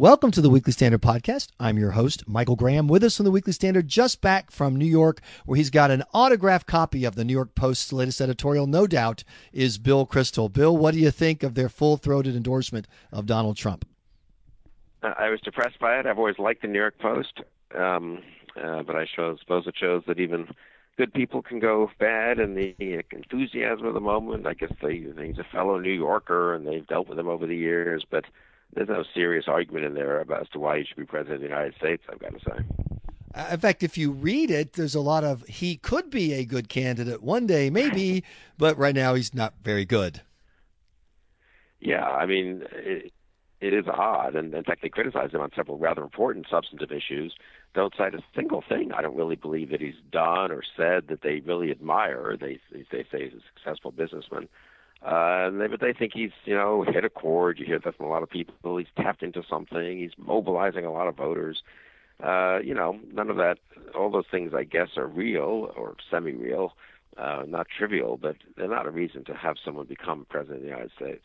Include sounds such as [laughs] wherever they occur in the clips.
Welcome to the Weekly Standard Podcast. I'm your host, Michael Graham. With us from the Weekly Standard, just back from New York, where he's got an autographed copy of the New York Post's latest editorial, no doubt, is Bill Kristol. Bill, what do you think of their full throated endorsement of Donald Trump? I was depressed by it. I've always liked the New York Post, um, uh, but I suppose it shows that even good people can go bad, and the enthusiasm of the moment. I guess they, he's a fellow New Yorker, and they've dealt with him over the years, but there's no serious argument in there about as to why he should be president of the United States. I've got to say. Uh, in fact, if you read it, there's a lot of he could be a good candidate one day, maybe, but right now he's not very good. Yeah, I mean, it, it is odd, and in fact, they criticize him on several rather important substantive issues. Don't cite a single thing I don't really believe that he's done or said that they really admire. They they say he's a successful businessman. Uh, they, but they think he's, you know, hit a chord. You hear that from a lot of people. He's tapped into something. He's mobilizing a lot of voters. Uh, you know, none of that. All those things, I guess, are real or semi-real, uh, not trivial, but they're not a reason to have someone become president of the United States.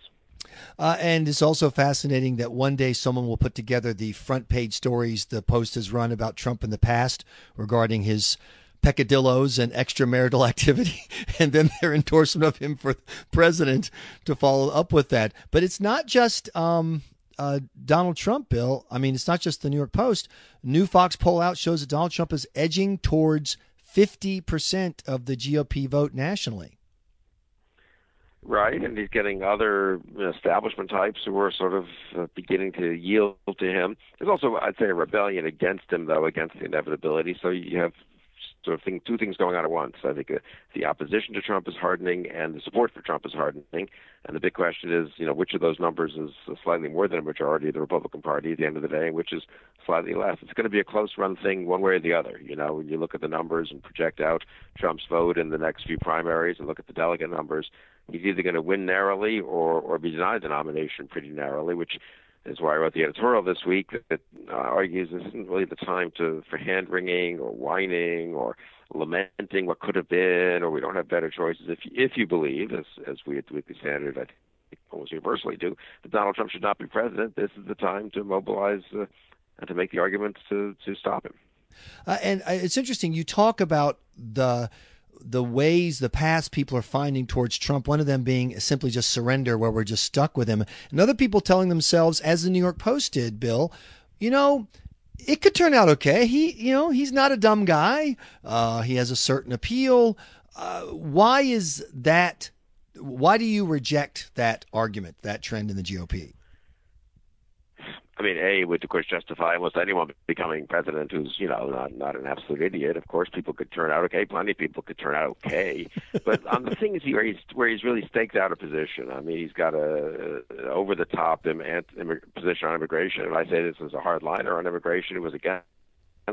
Uh, and it's also fascinating that one day someone will put together the front page stories the Post has run about Trump in the past regarding his peccadillos and extramarital [laughs] activity, and then their endorsement of him for president to follow up with that. But it's not just um, uh, Donald Trump, Bill. I mean, it's not just the New York Post. New Fox poll out shows that Donald Trump is edging towards 50% of the GOP vote nationally. Right, and he's getting other establishment types who are sort of uh, beginning to yield to him. There's also, I'd say, a rebellion against him, though, against the inevitability. So you have sort of thing, two things going on at once. I think uh, the opposition to Trump is hardening, and the support for Trump is hardening. And the big question is, you know, which of those numbers is slightly more than a majority of the Republican Party at the end of the day, which is slightly less. It's going to be a close-run thing, one way or the other. You know, when you look at the numbers and project out Trump's vote in the next few primaries, and look at the delegate numbers, he's either going to win narrowly or or be denied the nomination pretty narrowly, which is why I wrote the editorial this week that uh, argues this isn't really the time to for hand wringing or whining or lamenting what could have been or we don't have better choices. If if you believe, as as we at the Weekly Standard, I think almost universally do, that Donald Trump should not be president, this is the time to mobilize uh, and to make the arguments to to stop him. Uh, and uh, it's interesting. You talk about the the ways the past people are finding towards Trump, one of them being simply just surrender, where we're just stuck with him. And other people telling themselves, as the New York Post did, Bill, you know, it could turn out okay. He, you know, he's not a dumb guy. Uh, he has a certain appeal. Uh, why is that? Why do you reject that argument, that trend in the GOP? I mean, A would of course justify almost anyone becoming president who's you know not not an absolute idiot. Of course, people could turn out okay. Plenty of people could turn out okay. [laughs] but on the things where he's where he's really staked out a position. I mean, he's got a, a over the top Im, Im, position on immigration. And I say this as a hardliner on immigration. It was against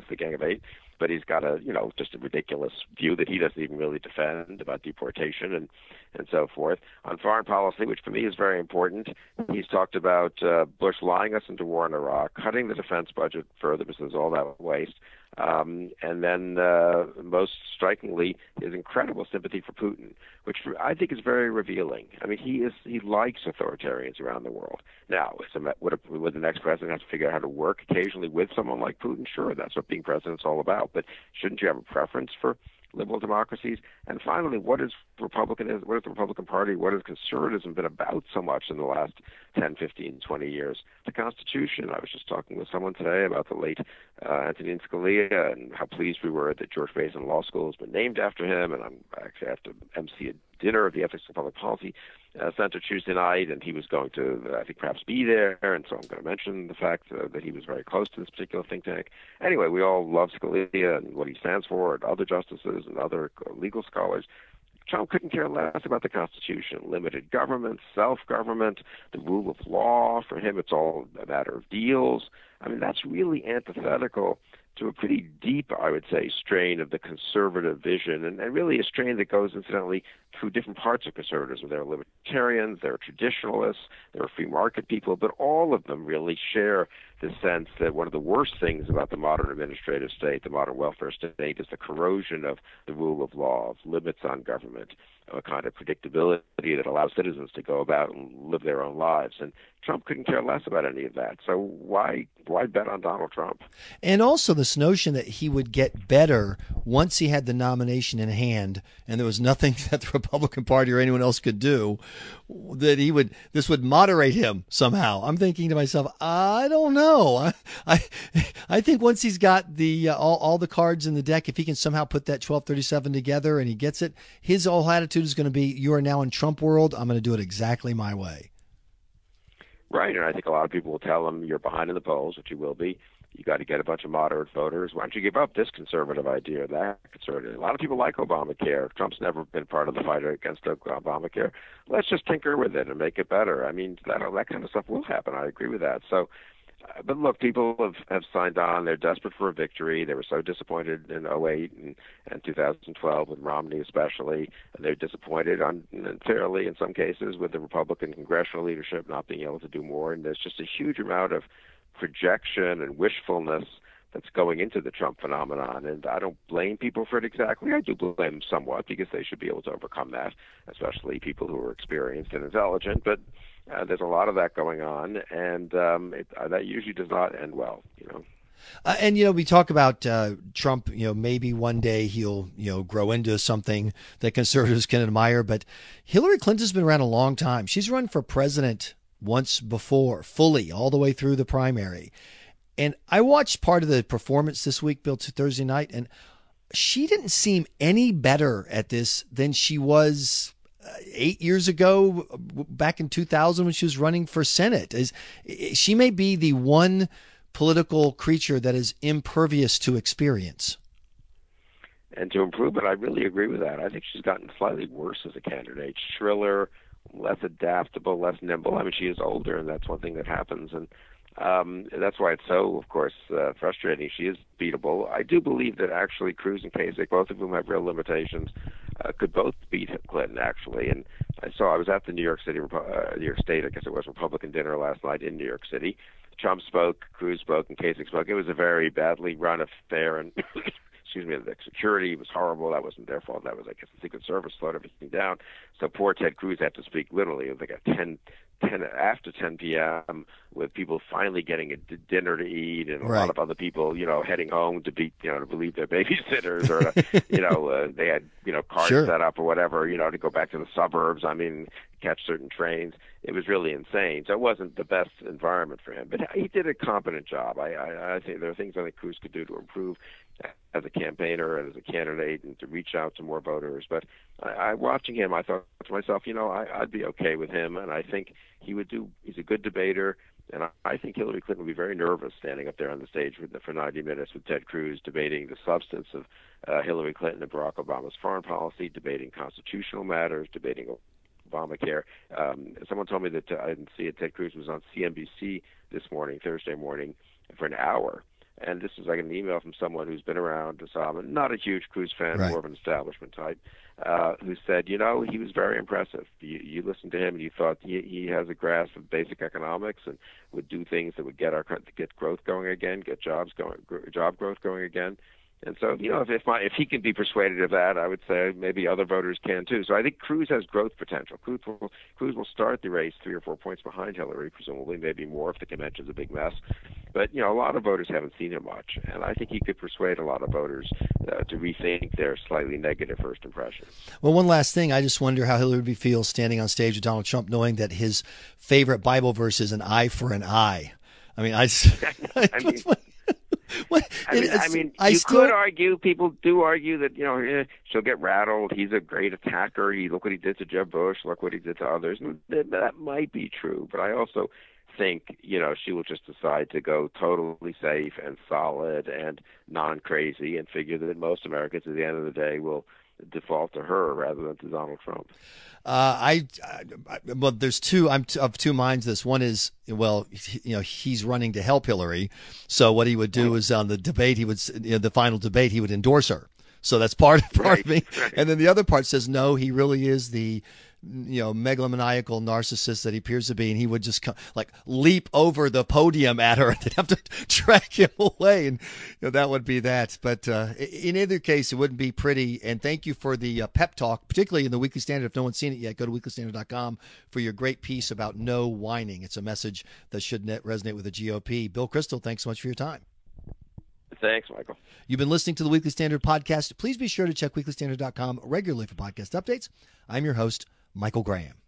the Gang of Eight but he's got a you know just a ridiculous view that he doesn't even really defend about deportation and and so forth. On foreign policy, which for me is very important, he's talked about uh, Bush lying us into war in Iraq, cutting the defense budget further because there's all that waste, um, and then uh, most strikingly, his incredible sympathy for Putin, which I think is very revealing. I mean, he is he likes authoritarians around the world. Now, would, a, would the next president have to figure out how to work occasionally with someone like Putin? Sure, that's what being president's all about. But shouldn't you have a preference for liberal democracies? And finally, what is Republicanism? What is the Republican Party? What has conservatism been about so much in the last 10, 15, 20 years? The Constitution. I was just talking with someone today about the late uh, Antonin Scalia and how pleased we were that George Mason Law School has been named after him. And I'm actually have to MC a dinner of the Ethics and Public Policy uh, Center Tuesday night, and he was going to, uh, I think, perhaps be there. And so I'm going to mention the fact uh, that he was very close to this particular think tank. Anyway, we all love Scalia and what he stands for, and other justices and other legal scholars. Trump couldn't care less about the Constitution, limited government, self government, the rule of law. For him, it's all a matter of deals. I mean, that's really antithetical to a pretty deep, I would say, strain of the conservative vision, and, and really a strain that goes, incidentally, through different parts of conservatism. There are libertarians, there are traditionalists, there are free market people, but all of them really share the sense that one of the worst things about the modern administrative state, the modern welfare state, is the corrosion of the rule of law, of limits on government, of a kind of predictability that allows citizens to go about and live their own lives. And Trump couldn't care less about any of that. So why why bet on Donald Trump? And also this notion that he would get better once he had the nomination in hand, and there was nothing [laughs] that the Republican Party or anyone else could do, that he would this would moderate him somehow. I'm thinking to myself, I don't know. I I, I think once he's got the uh, all, all the cards in the deck, if he can somehow put that 1237 together and he gets it, his whole attitude is going to be, "You are now in Trump world. I'm going to do it exactly my way." Right, and I think a lot of people will tell him you're behind in the polls, which you will be. You got to get a bunch of moderate voters. Why don't you give up this conservative idea, that conservative? A lot of people like Obamacare. Trump's never been part of the fight against Obamacare. Let's just tinker with it and make it better. I mean, that that kind of stuff will happen. I agree with that. So but look, people have, have signed on. They're desperate for a victory. They were so disappointed in 08 and, and 2012 with Romney, especially. And they're disappointed, unfairly in some cases, with the Republican congressional leadership not being able to do more. And there's just a huge amount of projection and wishfulness that's going into the Trump phenomenon. And I don't blame people for it exactly. I do blame them somewhat because they should be able to overcome that, especially people who are experienced and intelligent. But uh, there's a lot of that going on, and um, it, uh, that usually does not end well. You know. Uh, and you know, we talk about uh, Trump. You know, maybe one day he'll you know grow into something that conservatives can admire. But Hillary Clinton's been around a long time. She's run for president once before, fully all the way through the primary. And I watched part of the performance this week, Bill, to Thursday night, and she didn't seem any better at this than she was uh, eight years ago, back in 2000 when she was running for Senate. Is she may be the one political creature that is impervious to experience. And to improve it, I really agree with that. I think she's gotten slightly worse as a candidate, shriller, less adaptable, less nimble. I mean, she is older, and that's one thing that happens. And um, that's why it's so, of course, uh, frustrating. She is beatable. I do believe that actually Cruz and Kasich, both of whom have real limitations, uh, could both beat Clinton actually. And I saw I was at the New York City, uh, New York State, I guess it was Republican dinner last night in New York City. Trump spoke, Cruz spoke, and Kasich spoke. It was a very badly run affair, and [coughs] excuse me, the security was horrible. That wasn't their fault. That was, I guess, the Secret Service slowed everything down. So poor Ted Cruz had to speak literally. It was like a 10, 10 after 10 p.m. with people finally getting a d- dinner to eat and a right. lot of other people, you know, heading home to be, you know, to believe their [laughs] babysitters or, to, [laughs] you know, uh, they had, you know, cars sure. set up or whatever, you know, to go back to the suburbs. I mean, catch certain trains. It was really insane. So it wasn't the best environment for him, but he did a competent job. I, I, I think there are things I think Cruz could do to improve as a campaigner and as a candidate and to reach out to more voters. But I, I watching him, I thought to myself, you know, I, I'd be okay with him, and I think he would do. He's a good debater, and I, think Hillary Clinton would be very nervous standing up there on the stage for 90 minutes with Ted Cruz debating the substance of uh, Hillary Clinton and Barack Obama's foreign policy, debating constitutional matters, debating Obamacare. Um, someone told me that uh, I didn't see it. Ted Cruz was on CNBC this morning, Thursday morning, for an hour and this is like an email from someone who's been around Osama, not a huge Cruz fan, right. more of an establishment type, uh, who said, you know, he was very impressive. You, you listened to him and you thought he, he has a grasp of basic economics and would do things that would get our get growth going again, get jobs going, job growth going again. And so, you know, if if, my, if he can be persuaded of that, I would say maybe other voters can too. So I think Cruz has growth potential. Cruz will Cruz will start the race three or four points behind Hillary, presumably, maybe more if the convention's a big mess. But you know, a lot of voters haven't seen him much, and I think he could persuade a lot of voters uh, to rethink their slightly negative first impression. Well, one last thing, I just wonder how Hillary would feel standing on stage with Donald Trump, knowing that his favorite Bible verse is an eye for an eye. I mean, I. [laughs] I, I [laughs] mean, [laughs] what? I mean, I mean, I you still, could argue. People do argue that you know eh, she'll get rattled. He's a great attacker. He look what he did to Jeb Bush. Look what he did to others. And that, that might be true, but I also think you know she will just decide to go totally safe and solid and non-crazy, and figure that most Americans at the end of the day will default to her rather than to Donald Trump. Uh, I, I, well, there's two. I'm t- of two minds. This one is well, he, you know, he's running to help Hillary, so what he would do is on the debate, he would you know, the final debate, he would endorse her. So that's part part right, of me. Right. And then the other part says no, he really is the you know megalomaniacal narcissist that he appears to be, and he would just come, like leap over the podium at her, [laughs] and they'd have to drag him away, and you know, that would be that. But uh, in either case, it wouldn't be pretty. And thank you for the uh, pep talk, particularly in the Weekly Standard. If no one's seen it yet, go to weeklystandard.com for your great piece about no whining. It's a message that should resonate with the GOP. Bill Kristol, thanks so much for your time. Thanks, Michael. You've been listening to the Weekly Standard podcast. Please be sure to check weeklystandard.com regularly for podcast updates. I'm your host, Michael Graham.